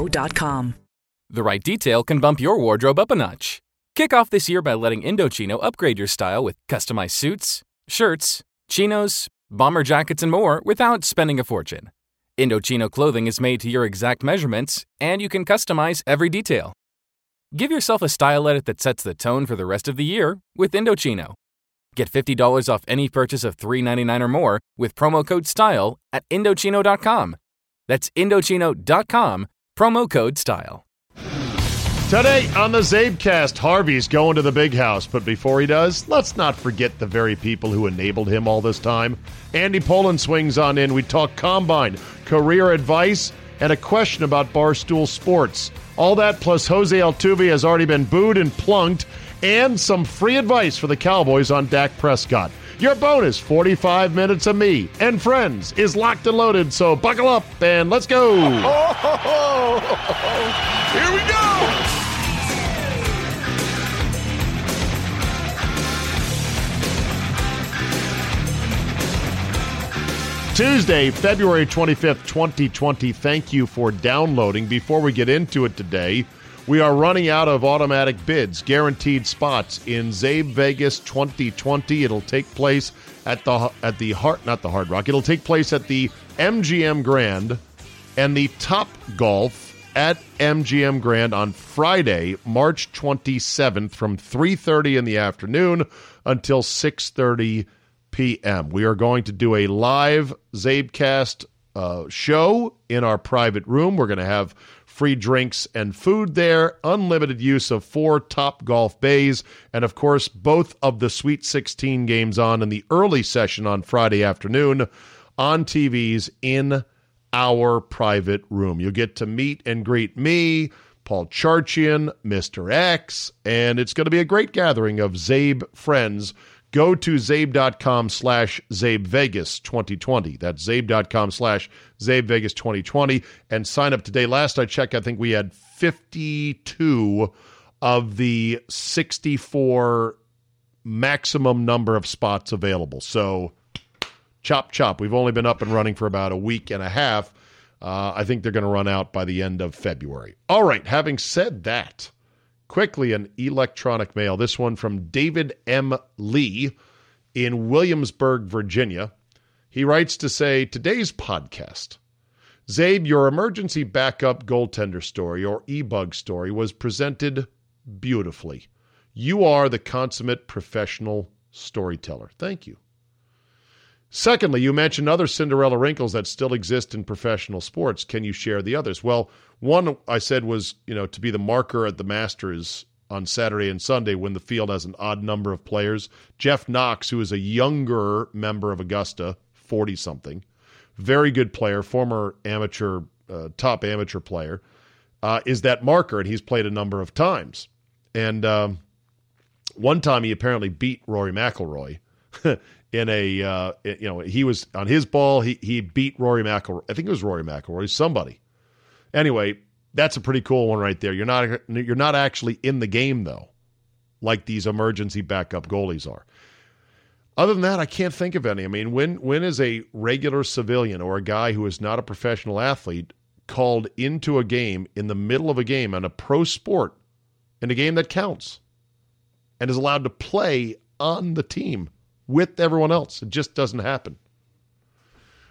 Cancerscreeninfo.com. The right detail can bump your wardrobe up a notch. Kick off this year by letting Indochino upgrade your style with customized suits, shirts, chinos, bomber jackets, and more without spending a fortune. Indochino clothing is made to your exact measurements, and you can customize every detail. Give yourself a style edit that sets the tone for the rest of the year with Indochino. Get $50 off any purchase of $3.99 or more with promo code STYLE at Indochino.com. That's Indochino.com Promo code STYLE. Today on the CzabeCast, Harvey's going to the big house, but before he does, let's not forget the very people who enabled him all this time. Andy Pollin swings on in. We talk combine, career advice, and a question about Barstool Sports. All that plus Jose Altuve has already been booed and plunked, and some free advice for the Cowboys on Dak Prescott. Your bonus 45 minutes of me and friends is locked and loaded, so buckle up and let's go. Here we go. Tuesday, February 25th, 2020. Thank you for downloading. Before we get into it today, we are running out of automatic bids, guaranteed spots in Czabe Vegas 2020. It'll take place at the at the Hard not the Hard Rock. It'll take place at the MGM Grand and the Top Golf at MGM Grand on Friday, March 27th from 3:30 in the afternoon until 6:30 p.m. We are going to do a live CzabeCast uh, show in our private room. We're going to have free drinks and food there, unlimited use of four top golf bays, and of course, both of the Sweet 16 games on in the early session on Friday afternoon on TVs in our private room. You'll get to meet and greet me. Paul Charchian, Mr. X, and it's going to be a great gathering of Czabe friends Go to czabe.com slash czabevegas 2020. That's czabe.com slash czabevegas 2020 and sign up today. Last I checked, I think we had 52 of the 64 maximum number of spots available. So chop chop. We've only been up and running for about a week and a half. Uh, I think they're going to run out by the end of February. All right. Having said that, Quickly, an electronic mail. This one from David M. Lee in Williamsburg, Virginia. He writes to say, Today's podcast. Czabe, your emergency backup goaltender story or e-bug story was presented beautifully. You are the consummate professional storyteller. Thank you. Secondly, you mentioned other Cinderella wrinkles that still exist in professional sports. Can you share the others? Well, one I said was, you know, to be the marker at the Masters on Saturday and Sunday when the field has an odd number of players. Jeff Knox, who is a younger member of Augusta, 40 something, very good player, former amateur, uh, top amateur player, uh, is that marker, and he's played a number of times. And um, one time he apparently beat Rory McIlroy in a uh, you know he was on his ball. He he beat Rory McIlroy. I think it was Rory McIlroy. Somebody. Anyway, that's a pretty cool one right there. You're not you're not actually in the game though, like these emergency backup goalies are. Other than that, I can't think of any. I mean, when when is a regular civilian or a guy who is not a professional athlete called into a game in the middle of a game on a pro sport in a game that counts and is allowed to play on the team? With everyone else. It just doesn't happen.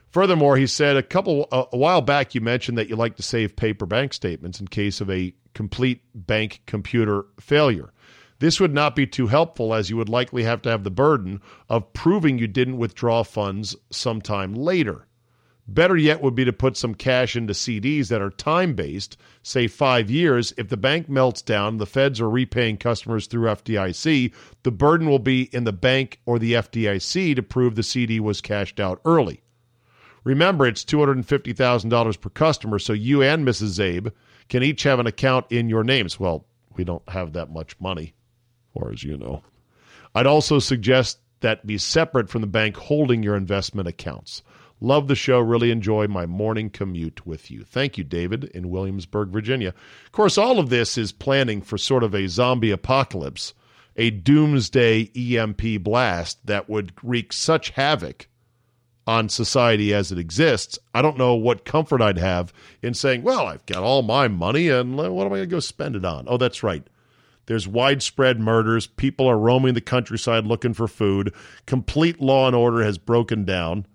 Furthermore, he said a couple a, while back you mentioned that you like to save paper bank statements in case of a complete bank computer failure. This would not be too helpful as you would likely have to have the burden of proving you didn't withdraw funds sometime later. Better yet would be to put some cash into CDs that are time based, say five years. If the bank melts down, the feds are repaying customers through FDIC, the burden will be in the bank or the FDIC to prove the CD was cashed out early. Remember, it's $250,000 per customer, so you and Mrs. Czabe can each have an account in your names. Well, we don't have that much money, or as you know. I'd also suggest that be separate from the bank holding your investment accounts. Love the show. Really enjoy my morning commute with you. Thank you, David, in Williamsburg, Virginia. Of course, all of this is planning for sort of a zombie apocalypse, a doomsday EMP blast that would wreak such havoc on society as it exists. I don't know what comfort I'd have in saying, well, I've got all my money and uh, what am I going to go spend it on? Oh, that's right. There's widespread murders. People are roaming the countryside looking for food. Complete law and order has broken down.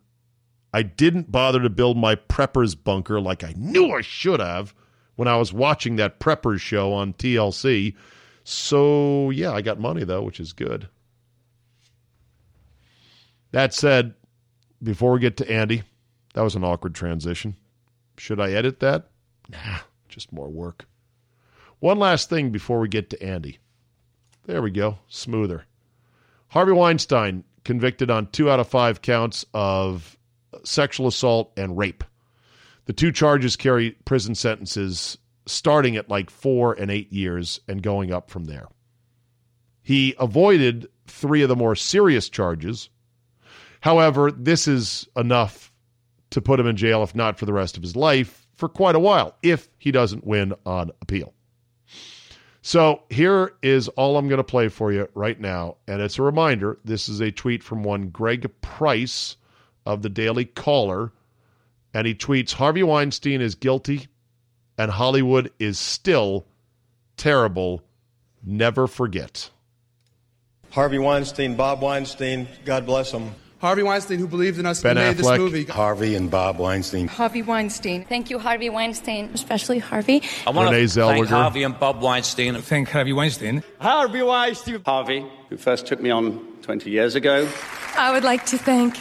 I didn't bother to build my preppers bunker like I knew I should have when I was watching that preppers show on TLC. So, yeah, I got money though, which is good. That said, before we get to Andy, that was an awkward transition. Should I edit that? Nah, just more work. One last thing before we get to Andy. There we go, smoother. Harvey Weinstein convicted on two out of five counts of sexual assault and rape. The two charges carry prison sentences starting at like four and eight years and going up from there. He avoided three of the more serious charges. However, this is enough to put him in jail, if not for the rest of his life, for quite a while, if he doesn't win on appeal. So here is all I'm going to play for you right now. And it's a reminder this is a tweet from one Greg Price of the Daily Caller. And he tweets Harvey Weinstein is guilty and Hollywood is still terrible. Never forget. Harvey Weinstein, Bob Weinstein, God bless them. Harvey Weinstein, who believed in us Ben and made Affleck. this movie. Harvey and Bob Weinstein. Harvey Weinstein. Thank you, Harvey Weinstein, especially Harvey. I want Renee to thank Harvey and Bob Weinstein. Thank Harvey Weinstein. Harvey Weinstein. Harvey, who first took me on 20 years ago. I would like to thank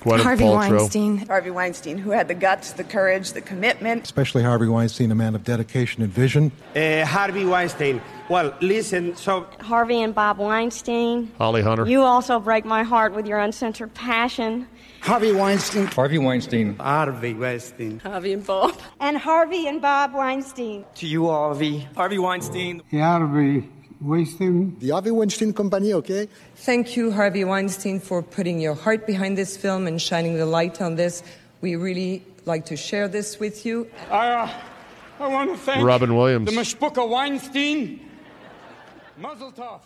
Gwyneth Harvey Paltrow. Weinstein. Harvey Weinstein, who had the guts, the courage, the commitment. Especially Harvey Weinstein, a man of dedication and vision. Uh, Harvey Weinstein. Well, listen, so Harvey and Bob Weinstein. Holly Hunter. You also break my heart with your uncensored passion. Harvey Weinstein. Harvey Weinstein. Harvey Weinstein. Harvey and Bob. And Harvey and Bob Weinstein. To you, Harvey. Harvey Weinstein. Harvey Weinstein. The Harvey Weinstein Company, okay? Thank you, Harvey Weinstein, for putting your heart behind this film and shining the light on this. We really like to share this with you. I, uh, I want to thank Robin Williams. the Mashbuka Weinstein. Muzzle tov.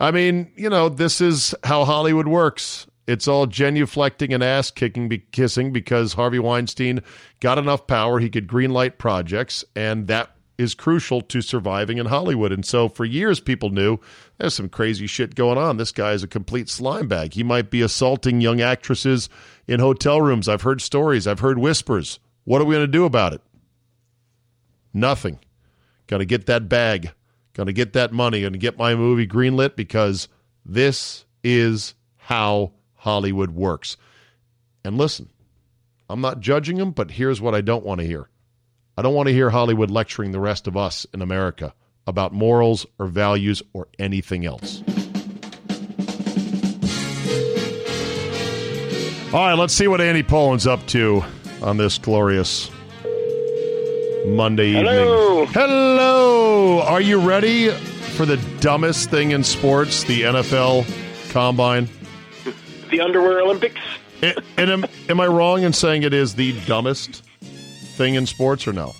I mean, you know, this is how Hollywood works. It's all genuflecting and ass kicking, be- kissing because Harvey Weinstein got enough power he could greenlight projects, and that is crucial to surviving in Hollywood. And so, for years, people knew there's some crazy shit going on. This guy is a complete slime bag. He might be assaulting young actresses in hotel rooms. I've heard stories. I've heard whispers. What are we going to do about it? Nothing. Got to get that bag. Going to get that money. Going to get my movie greenlit because this is how Hollywood works. And listen, I'm not judging them, but here's what I don't want to hear. I don't want to hear Hollywood lecturing the rest of us in America about morals or values or anything else. All right, let's see what Andy Pollin's up to on this glorious Monday Hello. evening. Hello. Are you ready for the dumbest thing in sports, the NFL Combine? The Underwear Olympics. A- And am, am I wrong in saying it is the dumbest thing in sports or no?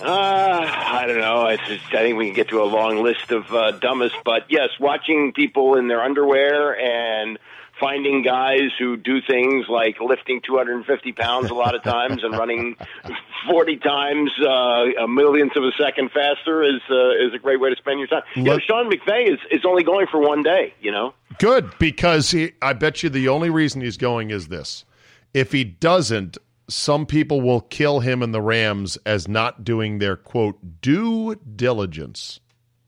Uh, I don't know. I, just, I think we can get to a long list of uh, dumbest, but yes, watching people in their underwear and finding guys who do things like lifting 250 pounds a lot of times and running 40 times uh, a millionth of a second faster is uh, is a great way to spend your time. Yeah, Let- Sean McVay is is only going for one day. You know. Good, because he, I bet you the only reason he's going is this. If he doesn't, some people will kill him and the Rams as not doing their quote due diligence.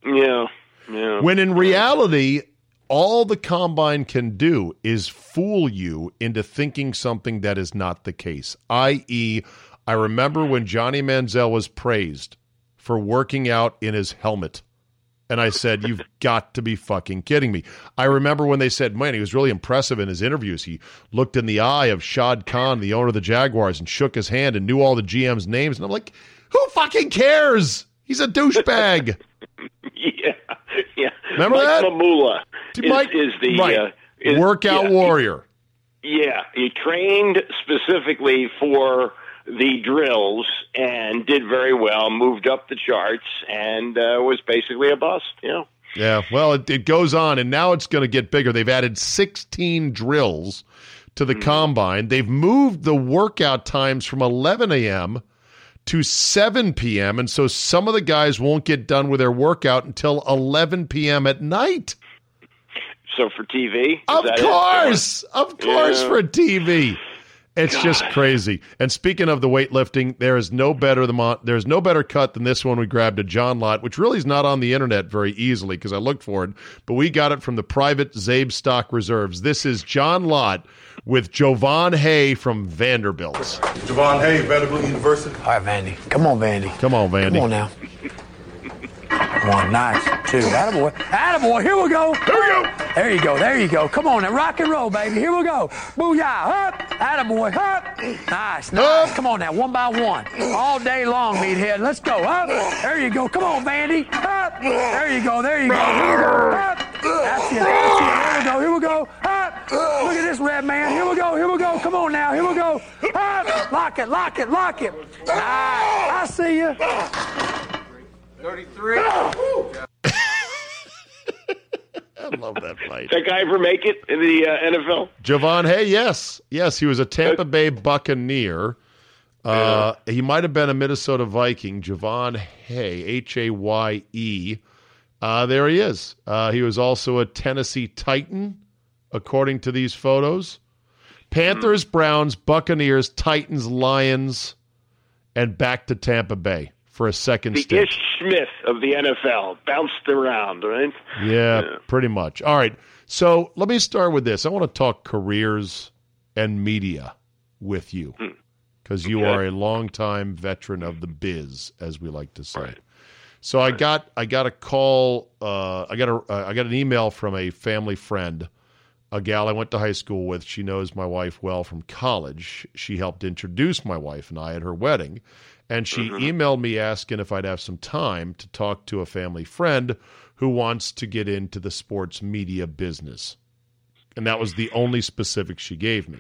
Yeah. Yeah. When in reality, all the combine can do is fool you into thinking something that is not the case. I.e., I remember when Johnny Manziel was praised for working out in his helmet And I said, You've got to be fucking kidding me. I remember when they said, Man, he was really impressive in his interviews. He looked in the eye of Shad Khan, the owner of the Jaguars, and shook his hand and knew all the GM's names. And I'm like, Who fucking cares? He's a douchebag. yeah, yeah. Remember Mike that? Mamula is, Mike- is the right. uh, is- Workout yeah, warrior. Yeah, he trained specifically for the drills and did very well. Moved up the charts and uh, was basically a bust. You know. Yeah, well, it, it goes on, and now it's going to get bigger. They've added 16 drills to the combine. They've moved the workout times from 11 a.m. to 7 p.m., and so some of the guys won't get done with their workout until 11 p.m. at night. So for TV, Of course, of course, Yeah. for TV. It's just crazy. And speaking of the weightlifting, there is no better than mon- there's no better cut than this one we grabbed a John Lott, which really is not on the internet very easily because I looked for it, but we got it from the private Czabe stock reserves. This is John Lott with Jovan Haye from Vanderbilt. Javon Haye, Vanderbilt University. All right, Vandy. Come on, Vandy. Come on, Vandy. Come on now. One, nice. Two. Attaboy. Attaboy. Here we go. Here we go. There you go. There you go. Come on now. Rock and roll, baby. Here we go. Booyah. Up. Attaboy. Up. Nice. Nice. Come on now. One by one. All day long, meathead. Let's go. Up. There you go. Come on, Vandy. Up. There you go. There you go. Here we go. Up. That's it. That's it. Here we go. Here we go. Up. Look at this red man. Here we go. Here we go. Come on now. Here we go. Up. Lock it. Lock it. Lock it. Nice. I see you. 33. I love that fight. That guy ever make it in the uh, NFL? Javon Haye, yes. Yes, he was a Tampa Bay Buccaneer. Uh, he might have been a Minnesota Viking. Javon Haye, H A Y E. Uh, there he is. Uh, he was also a Tennessee Titan, according to these photos. Panthers, Browns, Buccaneers, Titans, Lions, and back to Tampa Bay for a second The stint. Ish Smith of the NFL bounced around, right? Yeah, pretty much. All right. So let me start with this. I want to talk careers and media with you because you Hmm. Okay. are a longtime veteran of the biz, as we like to say. So I got I got a call. Uh, I got a uh, I got an email from a family friend, a gal I went to high school with. She knows my wife well from college. She helped introduce my wife and I at her wedding. And she mm-hmm. emailed me asking if I'd have some time to talk to a family friend who wants to get into the sports media business. And that was the only specific she gave me.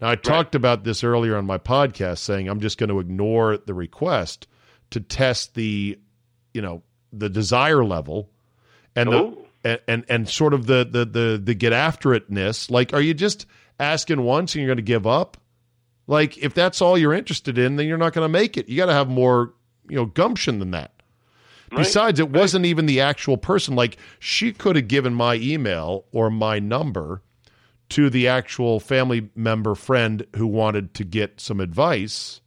Now, I talked about this earlier on my podcast, saying I'm just going to ignore the request to test the, you know, the desire level and the oh. And, and and sort of the the the the get after itness. Like, are you just asking once and you're going to give up? Like, if that's all you're interested in, then you're not going to make it. You got to have more, you know, gumption than that. Besides, it wasn't even the actual person. Like, she could have given my email or my number to the actual family member friend who wanted to get some advice.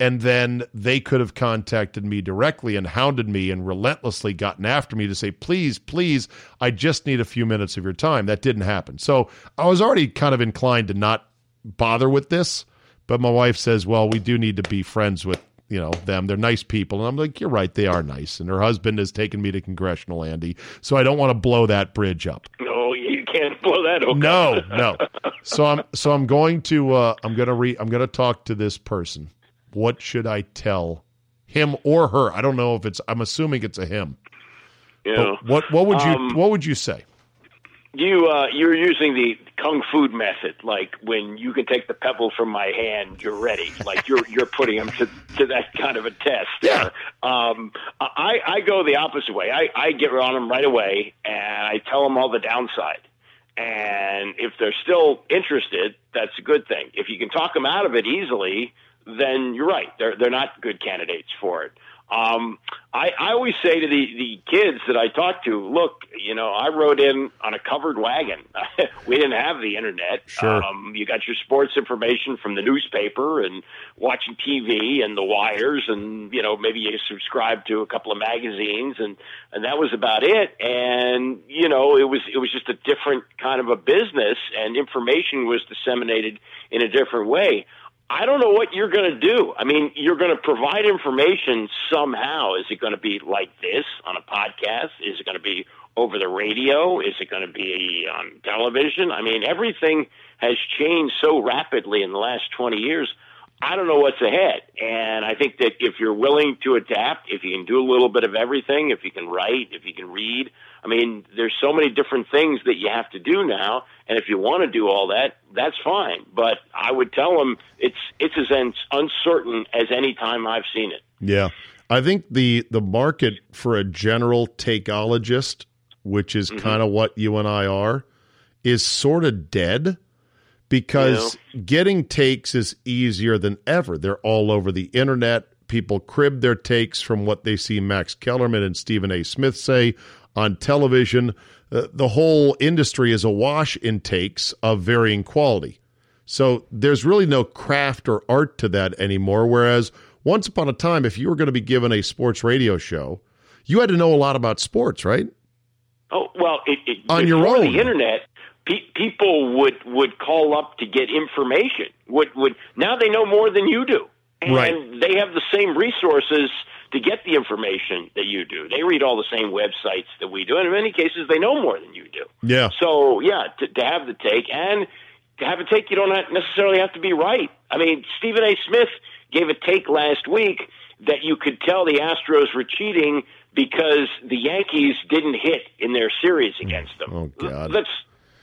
And then they could have contacted me directly and hounded me and relentlessly gotten after me to say, please, please, I just need a few minutes of your time. That didn't happen. So I was already kind of inclined to not bother with this. But my wife says, well, we do need to be friends with you know them they're nice people and i'm like you're right they are nice and her husband has taken me to congressional andy so i don't want to blow that bridge up No, you can't blow that open. no no so i'm so i'm going to uh i'm gonna re i'm gonna talk to this person what should i tell him or her i don't know if it's i'm assuming it's a him Yeah. but what what would you Um, what would you say You uh, you're using the kung fu method, like when you can take the pebble from my hand, you're ready. Like you're you're putting them to, to that kind of a test. Yeah. Um, I I go the opposite way. I I get on them right away and I tell them all the downside. And if they're still interested, that's a good thing. If you can talk them out of it easily, then you're right. They're they're not good candidates for it. Um, I, I always say to the, the kids that I talk to, look, you know, I rode in on a covered wagon. we didn't have the internet. Sure. Um, you got your sports information from the newspaper and watching TV and the wires, and you know maybe you subscribe to a couple of magazines, and and that was about it. And you know, it was it was just a different kind of a business, and information was disseminated in a different way. I don't know what you're going to do. I mean, you're going to provide information somehow. Is it going to be like this on a podcast? Is it going to be over the radio? Is it going to be on television? I mean, everything has changed so rapidly in the last 20 years. I don't know what's ahead. And I think that if you're willing to adapt, if you can do a little bit of everything, if you can write, if you can read, I mean, there's so many different things that you have to do now. And if you want to do all that, that's fine. But I would tell them it's it's as uncertain as any time I've seen it. Yeah. I think the the market for a general takeologist, which is mm-hmm. kind of what you and I are, is sort of dead because getting takes is easier than ever. They're all over the internet. People crib their takes from what they see Max Kellerman and Stephen A. Smith say on television. Uh, the whole industry is awash in takes of varying quality. So there's really no craft or art to that anymore. Whereas once upon a time, if you were going to be given a sports radio show, you had to know a lot about sports, right? Oh well, it, it, on your own. The internet, pe- people would would call up to get information. Would would now they know more than you do, and right. they have the same resources to get the information that you do. They read all the same websites that we do, and in many cases, they know more than you do. Yeah. So yeah, to, to have the take and to have a take, you don't necessarily have to be right. I mean, Stephen A. Smith gave a take last week that you could tell the Astros were cheating because the Yankees didn't hit in their series against them. Oh God. That's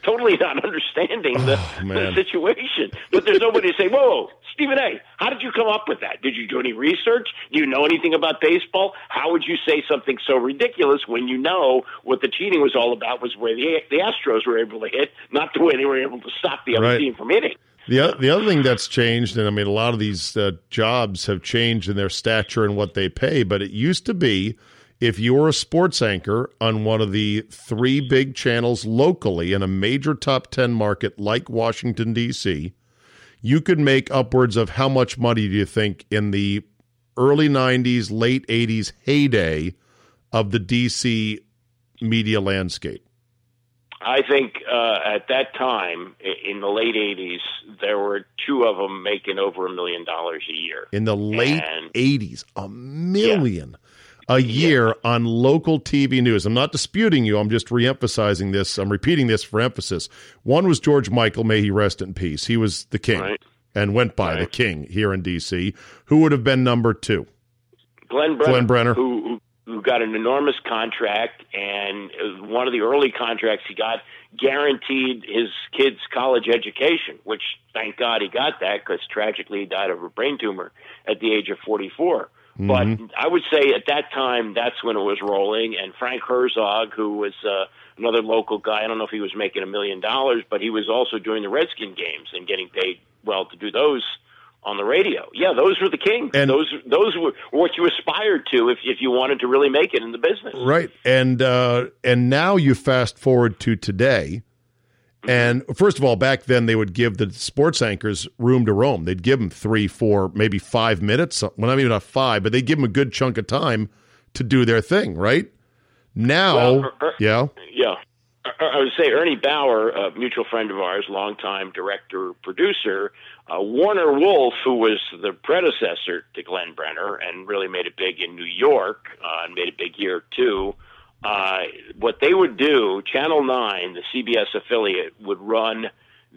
totally not understanding the, oh, the situation. But there's nobody to say, whoa, Stephen A., how did you come up with that? Did you do any research? Do you know anything about baseball? How would you say something so ridiculous when you know what the cheating was all about was where the, the Astros were able to hit, not the way they were able to stop the other right. team from hitting? The, the other thing that's changed, and I mean, a lot of these uh, jobs have changed in their stature and what they pay, but it used to be – if you're a sports anchor on one of the three big channels locally in a major top 10 market like Washington, D.C., you could make upwards of how much money do you think in the early 90s, late 80s heyday of the D.C. media landscape? I think uh, at that time, in the late 80s, there were two of them making over a million dollars a year. In the late and, 80s, a million. Yeah a year on local TV news. I'm not disputing you. I'm just reemphasizing this. I'm repeating this for emphasis. One was George Michael, may he rest in peace. He was the king right. and went by right. the king here in D.C. Who would have been number two? Glenn Brenner. Glenn Brenner. Who, who got an enormous contract, and one of the early contracts he got guaranteed his kids' college education, which thank God he got that because tragically he died of a brain tumor at the age of 44. Mm-hmm. But I would say at that time, that's when it was rolling. And Frank Herzog, who was uh, another local guy, I don't know if he was making a million dollars, but he was also doing the Redskin games and getting paid well to do those on the radio. Yeah, those were the kings. And those those were what you aspired to if if you wanted to really make it in the business. Right. And uh, and now you fast forward to today and first of all, back then they would give the sports anchors room to roam. They'd give them three, four, maybe five minutes. Well, not even a five, but they give them a good chunk of time to do their thing. Right now, well, er, er, yeah, yeah. I would say Ernie Bauer, a mutual friend of ours, longtime director producer, uh, Warner Wolf, who was the predecessor to Glenn Brenner and really made it big in New York uh, and made it big here too uh, what they would do, Channel 9, the CBS affiliate, would run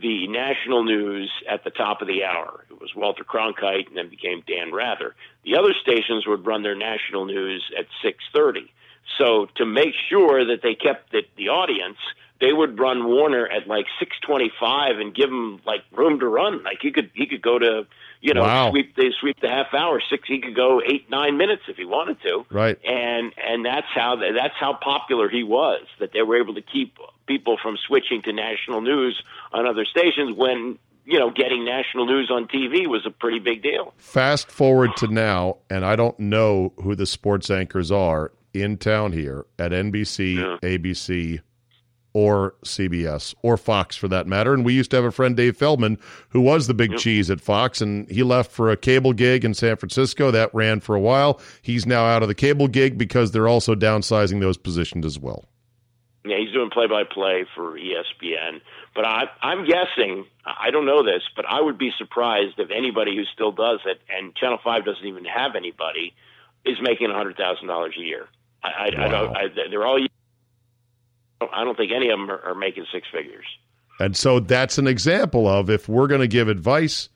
the national news at the top of the hour. It was Walter Cronkite and then became Dan Rather. The other stations would run their national news at 6:30. So to make sure that they kept the, the audience, they would run Warner at like 6:25 and give him like room to run. Like he could he could go to you know, wow. sweep they sweep the half hour. Six he could go eight nine minutes if he wanted to. Right. And and that's how that's how popular he was. That they were able to keep people from switching to national news on other stations when you know getting national news on TV was a pretty big deal. Fast forward to now, and I don't know who the sports anchors are in town here at NBC, yeah. ABC, or CBS or Fox for that matter. And we used to have a friend, Dave Feldman, who was the big yep. cheese at Fox, and he left for a cable gig in San Francisco. That ran for a while. He's now out of the cable gig because they're also downsizing those positions as well. Yeah, he's doing play-by-play for ESPN. But I, I'm guessing, I don't know this, but I would be surprised if anybody who still does it, and Channel Five doesn't even have anybody, is making a hundred thousand dollars a year. I, I, wow. I don't. I, they're all. I don't think any of them are, are making six figures. And so that's an example of if we're going to give advice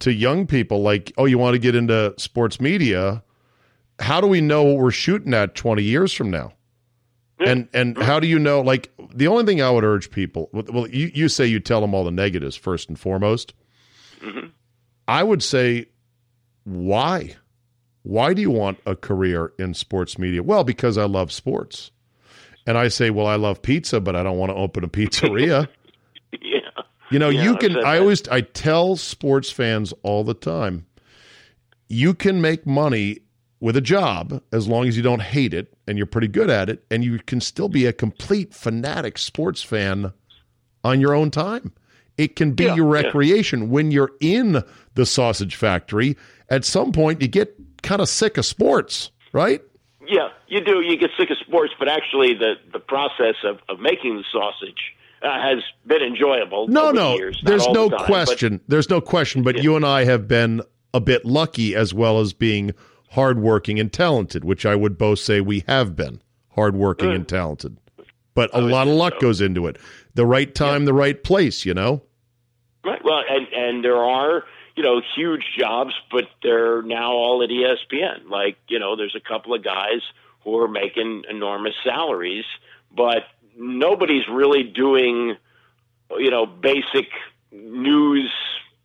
to young people, like, oh, you want to get into sports media, how do we know what we're shooting at 20 years from now? And and how do you know? Like the only thing I would urge people, well, you, you say you tell them all the negatives first and foremost. Mm-hmm. I would say, why? Why do you want a career in sports media? Well, because I love sports. And I say, well, I love pizza, but I don't want to open a pizzeria. yeah. You know, yeah, you can. I always I tell sports fans all the time, you can make money with a job as long as you don't hate it and you're pretty good at it, and you can still be a complete fanatic sports fan on your own time. It can be yeah, your recreation. Yeah. When you're in the sausage factory, at some point you get kind of sick of sports, right? Yeah, you do. You get sick of sports, but actually, the the process of, of making the sausage uh, has been enjoyable. No, no, the years, there's no the time, question. But, there's no question. But yeah. you and I have been a bit lucky, as well as being hardworking and talented, which I would both say we have been hardworking and talented. But a lot of luck so. goes into it. The right time, yeah. the right place. You know. Right. Well, and and there are you know huge jobs, but they're now all at ESPN. Like you know, there's a couple of guys who are making enormous salaries, but nobody's really doing, you know, basic news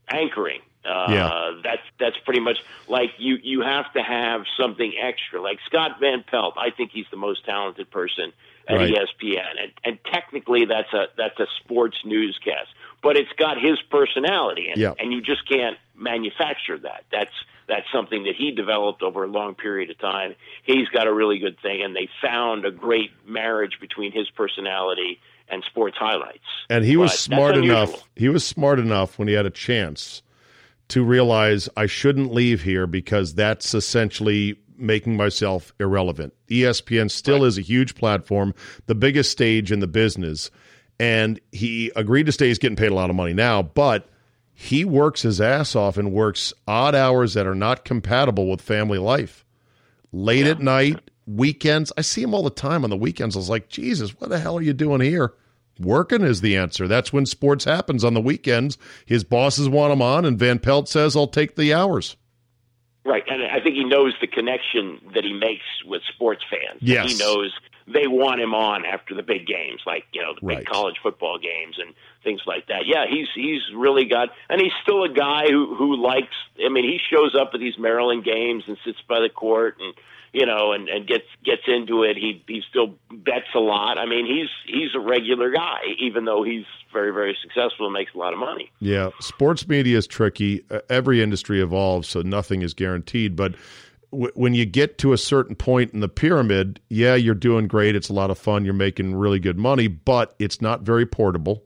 anchoring. Uh, yeah. that's that's pretty much like you you have to have something extra. Like Scott Van Pelt, I think he's the most talented person at right. ESPN, and, and technically that's a that's a sports newscast, but it's got his personality, and, yeah. and you just can't manufacture that. That's that's something that he developed over a long period of time. He's got a really good thing, and they found a great marriage between his personality and sports highlights. And he was smart enough. He was smart enough when he had a chance to realize I shouldn't leave here because that's essentially making myself irrelevant. ESPN still right. is a huge platform, the biggest stage in the business. And he agreed to stay. He's getting paid a lot of money now, but he works his ass off and works odd hours that are not compatible with family life. Late yeah. at night, weekends. I see him all the time on the weekends. I was like, Jesus, what the hell are you doing here? Working is the answer. That's when sports happens on the weekends. His bosses want him on, and Van Pelt says, I'll take the hours. Right. And I think he knows the connection that he makes with sports fans. Yes. He knows they want him on after the big games, like, you know, the big right. college football games and things like that. Yeah, he's he's really got, and he's still a guy who who likes. I mean, he shows up at these Maryland games and sits by the court and you know and and gets gets into it. He he still bets a lot. I mean, he's he's a regular guy, even though he's very very successful and makes a lot of money. Yeah, sports media is tricky. Uh, every industry evolves, so nothing is guaranteed, but when you get to a certain point in the pyramid, yeah, you're doing great. It's a lot of fun. You're making really good money, but it's not very portable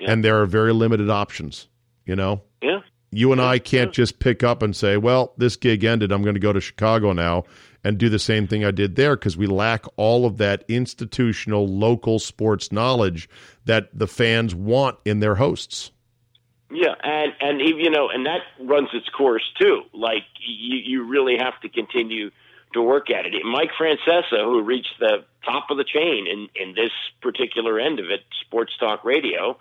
yeah. and there are very limited options. You know, yeah. You and. I can't just pick up and say, "Well, this gig ended. I'm going to go to Chicago now and do the same thing I did there," because we lack all of that institutional, local sports knowledge that the fans want in their hosts. Yeah, and and you know, and that runs its course too. Like you, you really have to continue to work at it. Mike Francesa, who reached the top of the chain in in this particular end of it, sports talk radio,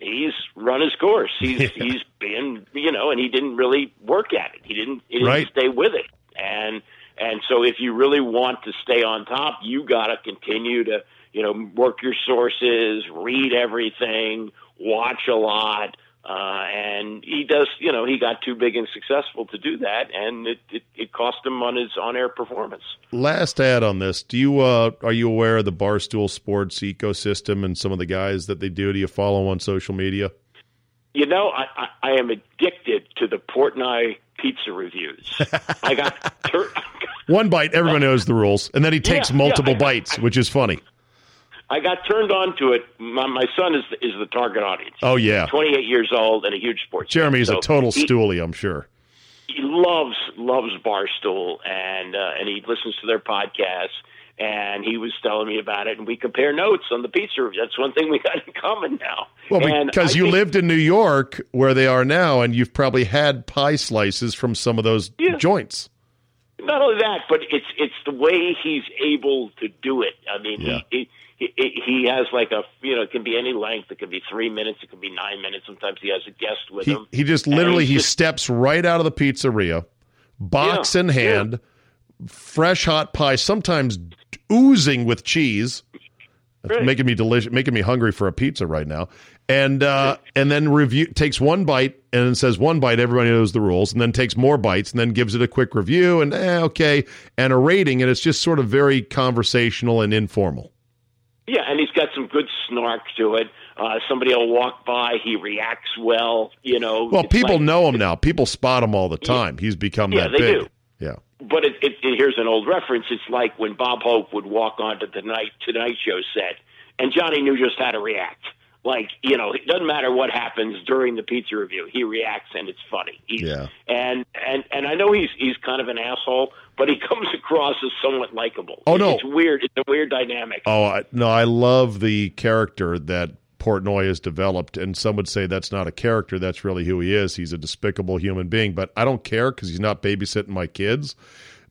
he's run his course. He's Yeah. he's been you know, and he didn't really work at it. He didn't he didn't Right. stay with it. And and so if you really want to stay on top, you got to continue to you know work your sources, read everything, watch a lot. Uh, and he does, you know, he got too big and successful to do that, and it, it, it cost him on his on-air performance. Last ad on this: Do you uh, are you aware of the Barstool Sports ecosystem and some of the guys that they do? Do you follow on social media? You know, I, I, I am addicted to the Portnoy pizza reviews. I got tur- One bite, everyone knows the rules, and then he takes Yeah, multiple yeah, I- bites, which is funny. I got turned on to it. My, my son is is the target audience. Oh yeah, 28 years old and a huge sports. fan. Jeremy's So a total he- stoolie, I'm sure. he loves loves Barstool and uh, and he listens to their podcasts and he was telling me about it, and we compare notes on the pizza review. That's one thing we got in common now. Well, And because I you think- lived in New York, where they are now, and you've probably had pie slices from some of those joints. Not only that, but it's it's the way he's able to do it. I mean, Yeah. he, he he has like a you know it can be any length. It can be three minutes. It can be nine minutes. Sometimes he has a guest with He, him. he just literally he just- steps right out of the pizzeria, box Yeah, in hand, fresh hot pie, sometimes oozing with cheese. That's Right. making me delicious, making me hungry for a pizza right now. And uh, and then review takes one bite and says one bite. Everybody knows the rules, and then takes more bites and then gives it a quick review and eh, okay and a rating. And it's just sort of very conversational and informal. Yeah, and he's got some good snark to it. Uh, somebody will walk by, he reacts well. You know, Well, people like- know him now. People spot him all the time. He's become Yeah, that they big. do. Yeah. But it, it, it, here's an old reference. It's like when Bob Hope would walk onto the night Tonight Show set, and Johnny knew just how to react. Like you know, it doesn't matter what happens during the pizza review, he reacts, and it's funny. He's, Yeah. And and and I know he's he's kind of an asshole, but he comes across as somewhat likable. Oh, no. it's weird. It's a weird dynamic. Oh I, no, I love the character that Portnoy has developed, and some would say that's not a character. That's really who he is. He's a despicable human being, but I don't care because he's not babysitting my kids.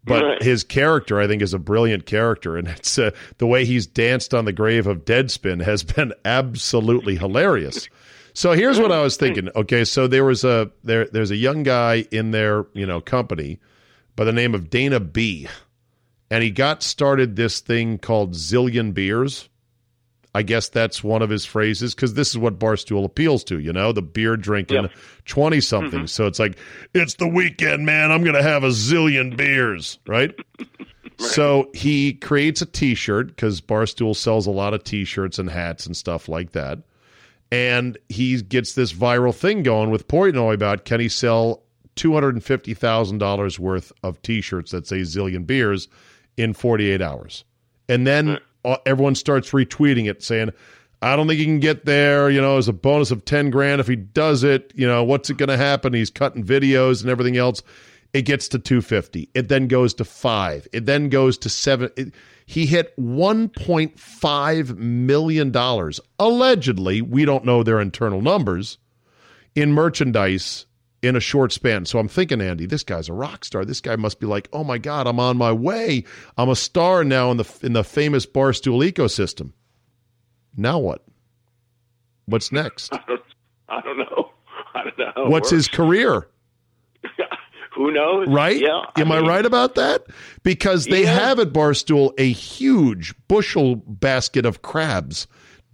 But Right. his character, I think, is a brilliant character, and it's uh, the way he's danced on the grave of Deadspin has been absolutely hilarious. So here's what I was thinking. Okay, so there was a there there's a young guy in their you know company by the name of Dana B, and he got started this thing called Zillion Beers. I guess that's one of his phrases because this is what Barstool appeals to, you know, the beer drinking 20 something. Mm-hmm. So it's like, it's the weekend, man. I'm going to have a zillion beers, right? So he creates a t shirt because Barstool sells a lot of t shirts and hats and stuff like that. And he gets this viral thing going with Portnoy about can he sell $250,000 worth of t shirts that say zillion beers in 48 hours. And then uh, everyone starts retweeting it saying, I don't think he can get there. You know, as a bonus of 10 grand if he does it. You know, what's it going to happen? He's cutting videos and everything else. It gets to 250. It then goes to five. It then goes to seven. It, he hit 1.5 million dollars. Allegedly, we don't know their internal numbers in merchandise in a short span. So I'm thinking, Andy, this guy's a rock star. This guy must be like, oh my god, I'm on my way. I'm a star now in the in the famous Barstool ecosystem. Now what? What's next? I don't, I don't know. I don't know. What's his career? Who knows? Right? Yeah. Am I, mean, right about that? Because they Yeah. have at Barstool a huge bushel basket of crabs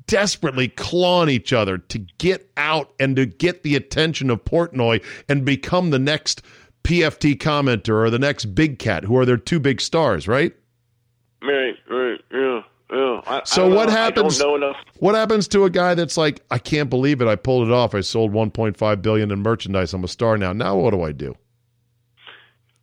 desperately clawing each other to get out and to get the attention of Portnoy and become the next PFT commenter or the next Big Cat, who are their two big stars, right? Right, right, yeah, yeah. I, I So don't what know. happens? I don't know enough. What happens to a guy that's like, I can't believe it. I pulled it off. I sold 1.5 billion in merchandise. I'm a star now. Now what do I do?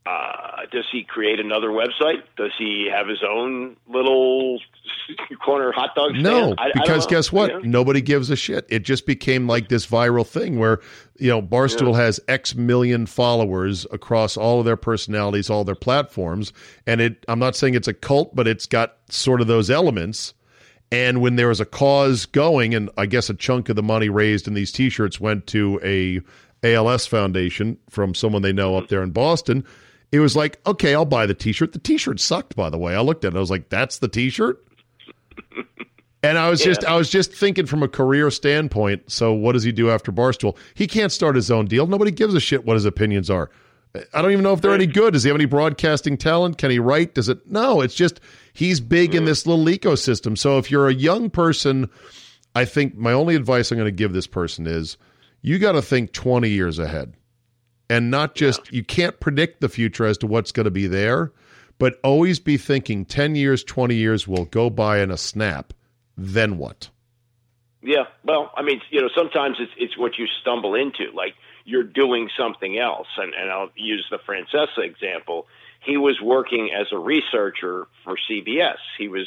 Uh, does he create another website? Does he have his own little corner hot dog stand? No, I- I because know. guess what? Yeah. Nobody gives a shit. It just became like this viral thing where, you know, Barstool has X million followers across all of their personalities, all their platforms. And it, I'm not saying it's a cult, but it's got sort of those elements. And when there was a cause going, and I guess a chunk of the money raised in these t shirts went to a ALS foundation from someone they know up there in Boston. It was like, okay, I'll buy the t shirt. The t shirt sucked, by the way. I looked at it. I was like, that's the t shirt? And I was just I was just thinking from a career standpoint. So what does he do after Barstool? He can't start his own deal. Nobody gives a shit what his opinions are. I don't even know if they're any good. Does he have any broadcasting talent? Can he write? Does it? No. It's just he's big in mm. this little ecosystem. So if you're a young person, I think my only advice I'm going to give this person is you got to think 20 years ahead, and not just you can't predict the future as to what's going to be there, but always be thinking 10 years, 20 years will go by in a snap. Then what? Yeah, well, I mean, you know, sometimes it's it's what you stumble into. Like you're doing something else, and and I'll use the Francesa example. He was working as a researcher for CBS. He was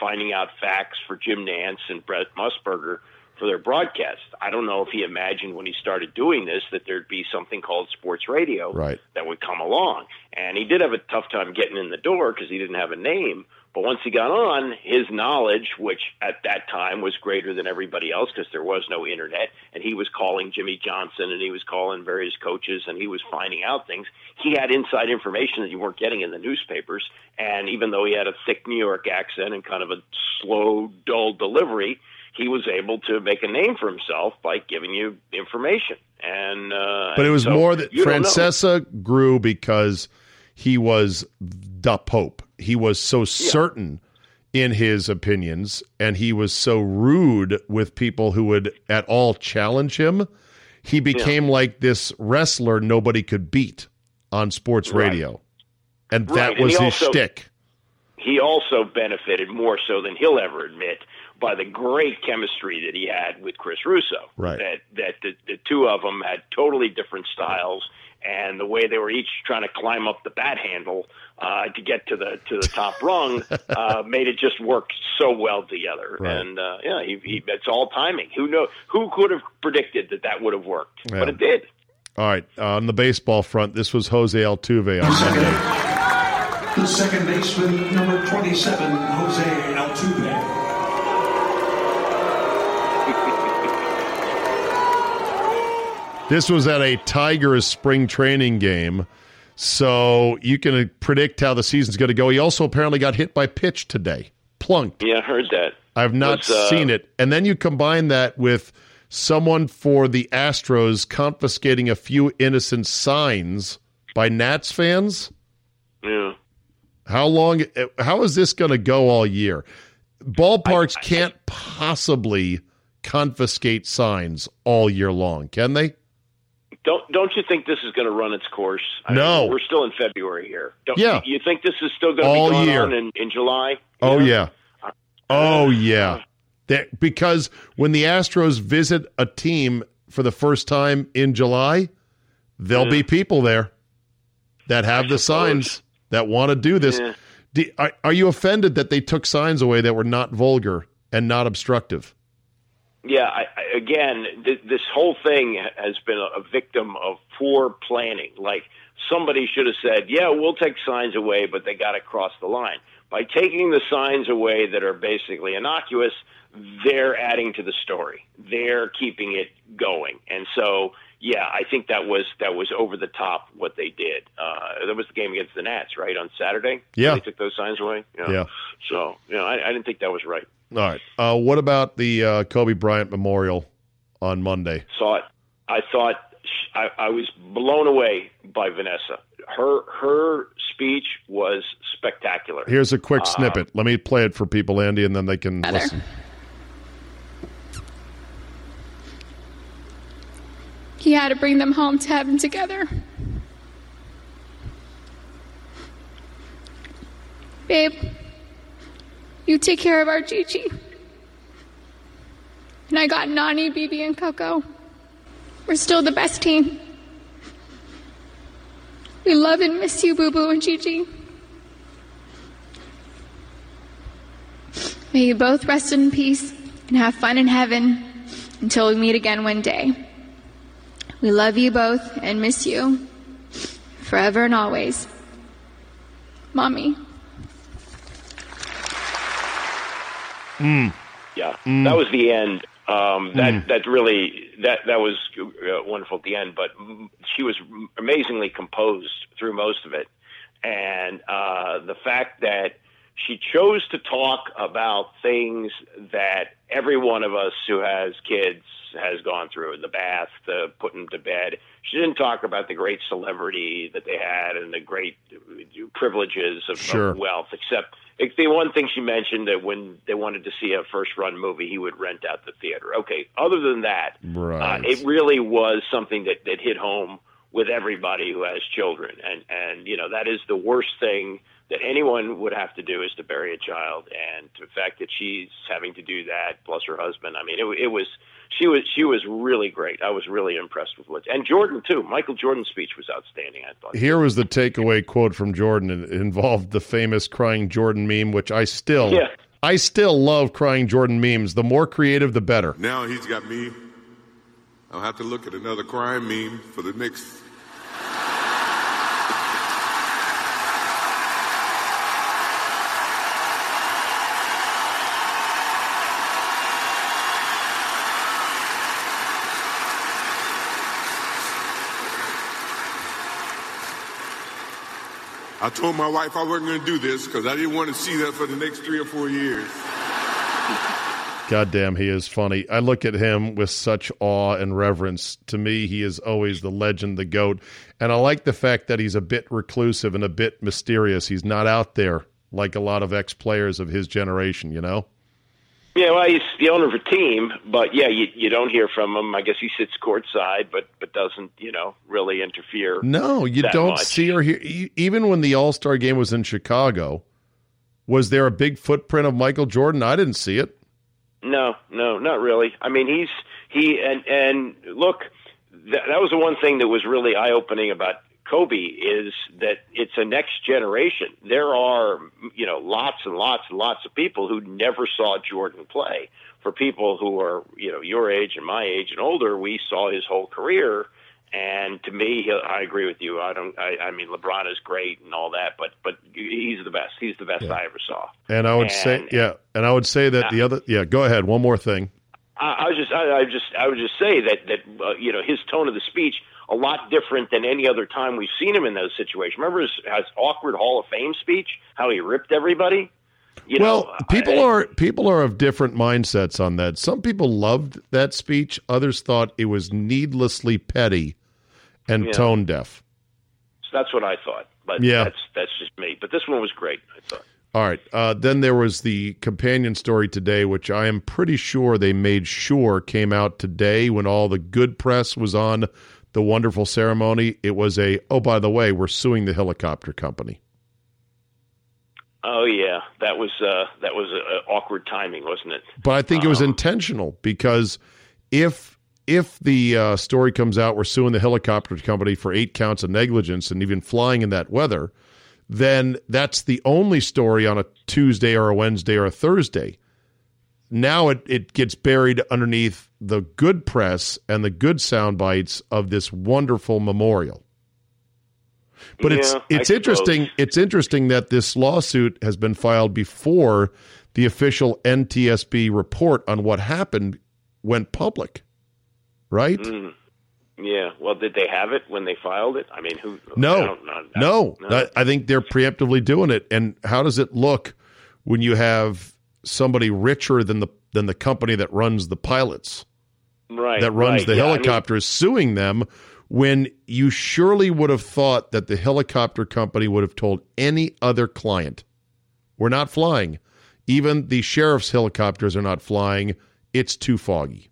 finding out facts for Jim Nantz and Brent Musburger for their broadcast. I don't know if he imagined when he started doing this that there'd be something called sports radio Right. that would come along. And and he did have a tough time getting in the door because he didn't have a name. But once he got on, his knowledge, which at that time was greater than everybody else because there was no internet, and he was calling Jimmy Johnson and he was calling various coaches and he was finding out things. He had inside information that you weren't getting in the newspapers. And even though he had a thick New York accent and kind of a slow, dull delivery, he was able to make a name for himself by giving you information. And uh, but it was so more that. Francesa grew because he was the Pope. He was so certain in his opinions, and he was so rude with people who would at all challenge him. He became like this wrestler nobody could beat on sports Right. radio, and Right, that and was he his also- shtick. he also benefited more so than he'll ever admit by the great chemistry that he had with Chris Russo. Right. That that the, the two of them had totally different styles, and the way they were each trying to climb up the bat handle uh, to get to the to the top rung uh, made it just work so well together. Right. And uh, yeah, he, he, it's all timing. Who know who could have predicted that that would have worked? Yeah. But it did. All right, on the baseball front, this was Jose Altuve on Monday. The second baseman, number 27, Jose Altuve. This was at a Tigers spring training game, so you can predict how the season's going to go. He also apparently got hit by pitch today, plunked. Yeah, I heard that. I've not Was, uh, seen it. And then you combine that with someone for the Astros confiscating a few innocent signs by Nats fans. Yeah. How long? How is this going to go all year? Ballparks can't possibly confiscate signs all year long, can they? Don't don't you think this is going to run its course? I No. mean, we're still in February here. Don't, Yeah. you think this is still going to be going year. on in, in July? Oh yeah. Uh, oh yeah. Uh, that because when the Astros visit a team for the first time in July, there'll be people there that have the signs that want to do this. Yeah. Do, are, are you offended that they took signs away that were not vulgar and not obstructive? Yeah. I, I, again, th- this whole thing has been a, a victim of poor planning. Like somebody should have said, "Yeah, we'll take signs away, but they got to cross the line." By taking the signs away that are basically innocuous, they're adding to the story. They're keeping it going, and so yeah, I think that was that was over the top what they did. Uh, that was the game against the Nats, right on Saturday. Yeah. they took those signs away. Yeah. So you know, I, I didn't think that was right. All right. Uh, what about the uh, Kobe Bryant Memorial on Monday? saw it. I thought sh- I, I was blown away by Vanessa. Her her speech was spectacular. Here's a quick Uh, snippet. Let me play it for people, Andy, and then they can listen. He had to bring them home to heaven together. Babe, you take care of our Gigi. And I got Nani, Bibi, and Coco. We're still the best team. We love and miss you, Boo Boo and Gigi. May you both rest in peace and have fun in heaven until we meet again one day. We love you both and miss you forever and always. Mommy. Mm. Yeah, Mm. that was the end. Um, that Mm. that really that that was uh, wonderful at the end. But she was amazingly composed through most of it, and uh, the fact that she chose to talk about things that every one of us who has kids has gone through the bath, the putting them to bed. She didn't talk about the great celebrity that they had and the great privileges of, Sure. of wealth, except the one thing she mentioned that when they wanted to see a first run movie, he would rent out the theater. Okay, other than that, Right. uh, it really was something that, that hit home with everybody who has children, and and you know that is the worst thing that anyone would have to do is to bury a child, and the fact that she's having to do that plus her husband. I mean, it, it was she was she was really great. I was really impressed with what and Jordan too. Michael Jordan's speech was outstanding. I thought. Here was the takeaway quote from Jordan. It involved the famous crying Jordan meme, which I still, Yeah. I still love crying Jordan memes. The more creative, the better. Now he's got me. I'll have to look at another crime meme for the next. I told my wife I wasn't going to do this because I didn't want to see that for the next three or four years. God damn, he is funny. I look at him with such awe and reverence. To me, he is always the legend, the GOAT. And I like the fact that he's a bit reclusive and a bit mysterious. He's not out there like a lot of ex players of his generation, you know? Yeah, well, he's the owner of a team, but yeah, you, you don't hear from him. I guess he sits courtside, but but doesn't you know really interfere. No, you don't much. see or hear. Even when the All Star game was in Chicago, was there a big footprint of Michael Jordan? I didn't see it. No, no, not really. I mean, he's he and and look, that, that was the one thing that was really eye opening about Kobe is that it's a next generation. There are you know lots and lots and lots of people who never saw Jordan play. For people who are you know your age and my age and older, we saw his whole career. And to me, I agree with you. I don't. I, I mean, LeBron is great and all that, but but he's the best. He's the best I ever saw. And I would say, yeah, and I would say that the other, yeah, go ahead. One more thing. I, I was just, I, I just, I would just say that that uh, you know his tone of the speech a lot different than any other time we've seen him in those situations. Remember his, his awkward Hall of Fame speech? How he ripped everybody. You well, know, people I- are people are of different mindsets on that. Some people loved that speech. Others thought it was needlessly petty and Yeah. tone deaf. So that's what I thought. But Yeah. that's that's just me. But this one was great. I thought. All right. Uh, then there was the companion story today, which I am pretty sure they made sure came out today when all the good press was on the wonderful ceremony. It was a, oh, by the way, we're suing the helicopter company. Oh yeah, that was uh, that was uh, awkward timing, wasn't it? But I think it was Um, intentional because if if the uh, story comes out, we're suing the helicopter company for eight counts of negligence and even flying in that weather, then that's the only story on a Tuesday or a Wednesday or a Thursday. Now it, it gets buried underneath the good press and the good sound bites of this wonderful memorial. But it's Yeah, I it's interesting. It's interesting that this lawsuit has been filed before the official NTSB report on what happened went public, right? Mm. Yeah. Well, did they have it when they filed it? I mean, who? I No, don't know. no. No. I- I think they're preemptively doing it. And how does it look when you have somebody richer than the than the company that runs the pilots, Right. that runs right. the Yeah, I mean, helicopters, suing them? When you surely would have thought that the helicopter company would have told any other client, "We're not flying." Even the sheriff's helicopters are not flying. It's too foggy.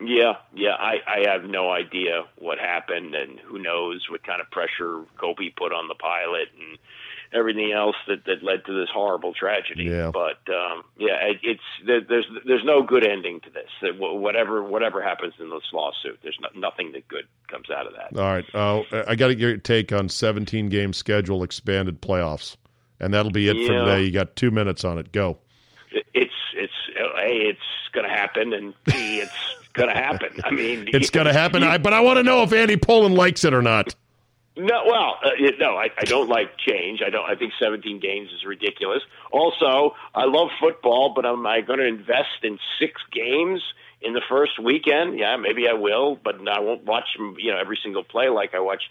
Yeah, yeah. I, I have no idea what happened, and who knows what kind of pressure Kobe put on the pilot and everything else that, that led to this horrible tragedy. Yeah. But um, yeah, it, it's there, there's there's no good ending to this. Whatever whatever happens in this lawsuit, there's no, nothing that good comes out of that. All right. Uh, I got to get your take on 17 game schedule expanded playoffs. And that'll be it for today. You got two minutes on it. Go. It's it's a it's going to happen, and b it's going to happen. I mean, It's going to happen. I, but I want to know if Andy Pollin likes it or not. No, well, uh, no, I, I don't like change. I don't. I think 17 games is ridiculous. Also, I love football, but am I going to invest in six games in the first weekend? Yeah, maybe I will, but I won't watch You know, every single play like I watch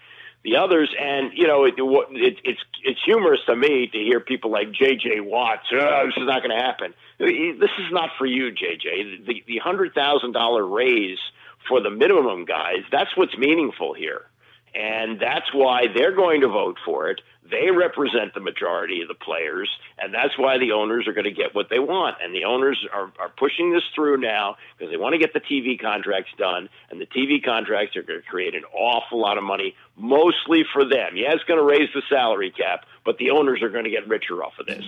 the others. And you know, it, it, it's it's humorous to me to hear people like J.J. Watts. Oh, this is not going to happen. This is not for you, J.J. The the hundred thousand dollar raise for the minimum guys. That's what's meaningful here. And that's why they're going to vote for it. They represent the majority of the players, and that's why the owners are going to get what they want. And the owners are, are pushing this through now because they want to get the TV contracts done, and the TV contracts are going to create an awful lot of money, mostly for them. Yeah, it's going to raise the salary cap, but the owners are going to get richer off of this.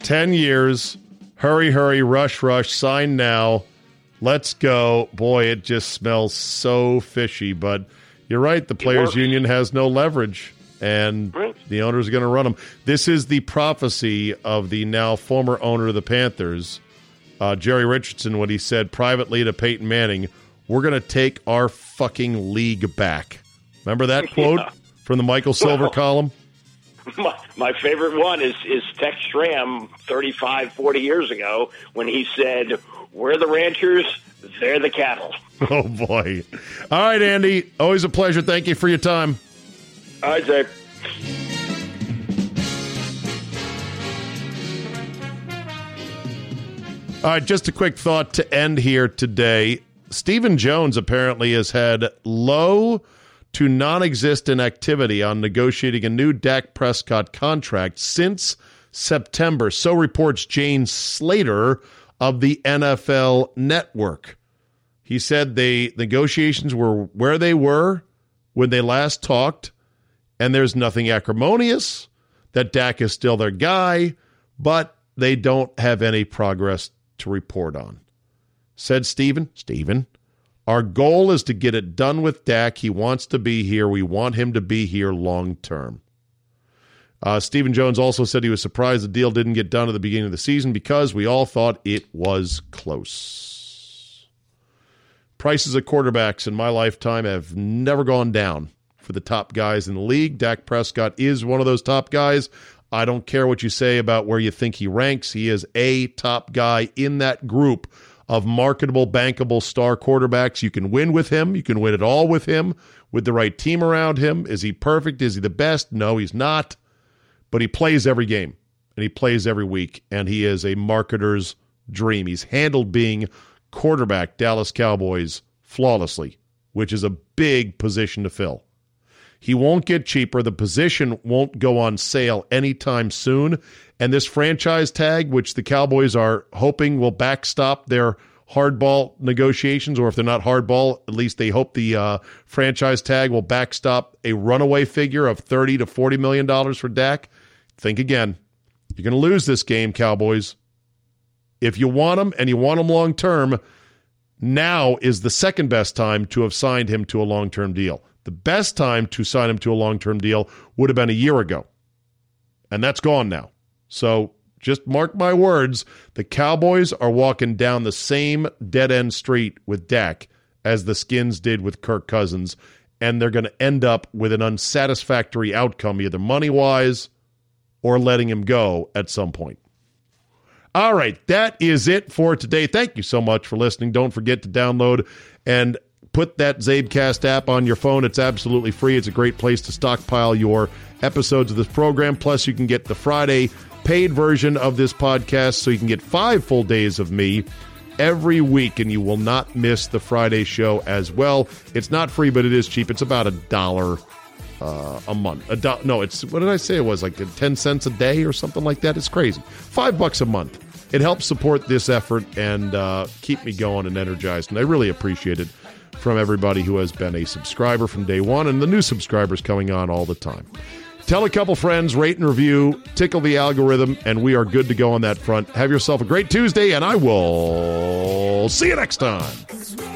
10 years. Hurry, hurry, rush, rush. Sign now. Let's go. Boy, it just smells so fishy. But you're right. The Players. Union has no leverage, and the owners are going to run them. This is the prophecy of the now former owner of the Panthers, uh, Jerry Richardson, when he said privately to Peyton Manning, We're going to take our fucking league back. Remember that quote Yeah. from the Michael Silver Well, column? My, my favorite one is, is Tex Schramm 35, 40 years ago when he said, We're the ranchers, they're the cattle. Oh boy! All right, Andy. Always a pleasure. Thank you for your time. All right, Jay. All right, just a quick thought to end here today. Stephen Jones apparently has had low to non existent activity on negotiating a new Dak Prescott contract since September. So reports Jane Slater of the NFL Network. He said the negotiations were where they were when they last talked, and there's nothing acrimonious, that Dak is still their guy, but they don't have any progress to report on. Said Stephen, Stephen, our goal is to get it done with Dak. He wants to be here. We want him to be here long term. Uh, Stephen Jones also said he was surprised the deal didn't get done at the beginning of the season because we all thought it was close. Prices of quarterbacks in my lifetime have never gone down for the top guys in the league. Dak Prescott is one of those top guys. I don't care what you say about where you think he ranks. He is a top guy in that group of marketable, bankable star quarterbacks. You can win with him. You can win it all with him, with the right team around him. Is he perfect? Is he the best? No, he's not but he plays every game and he plays every week, and he is a marketer's dream. He's handled being quarterback Dallas Cowboys flawlessly, which is a big position to fill. He won't get cheaper. The position won't go on sale anytime soon. And this franchise tag, which the Cowboys are hoping will backstop their hardball negotiations, or if they're not hardball, at least they hope the uh, franchise tag will backstop a runaway figure of thirty to forty million dollars for Dak. Think again. You're going to lose this game, Cowboys. If you want him and you want him long term, now is the second best time to have signed him to a long term deal. The best time to sign him to a long term deal would have been a year ago. And that's gone now. So just mark my words the Cowboys are walking down the same dead end street with Dak as the Skins did with Kirk Cousins. And they're going to end up with an unsatisfactory outcome, either money wise or letting him go at some point. All right, that is it for today. Thank you so much for listening. Don't forget to download and put that CzabeCast app on your phone. It's absolutely free. It's a great place to stockpile your episodes of this program. Plus, you can get the Friday paid version of this podcast so you can get five full days of me every week and you will not miss the Friday show as well. It's not free, but it is cheap. It's about a dollar uh, a month. A do- no, it's what did I say? It was like ten cents a day or something like that. It's crazy. Five bucks a month. It helps support this effort and uh, keep me going and energized, and I really appreciate it from everybody who has been a subscriber from day one and the new subscribers coming on all the time. Tell a couple friends, rate and review, tickle the algorithm, and we are good to go on that front. Have yourself a great Tuesday, and I will see you next time.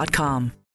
Inc.com.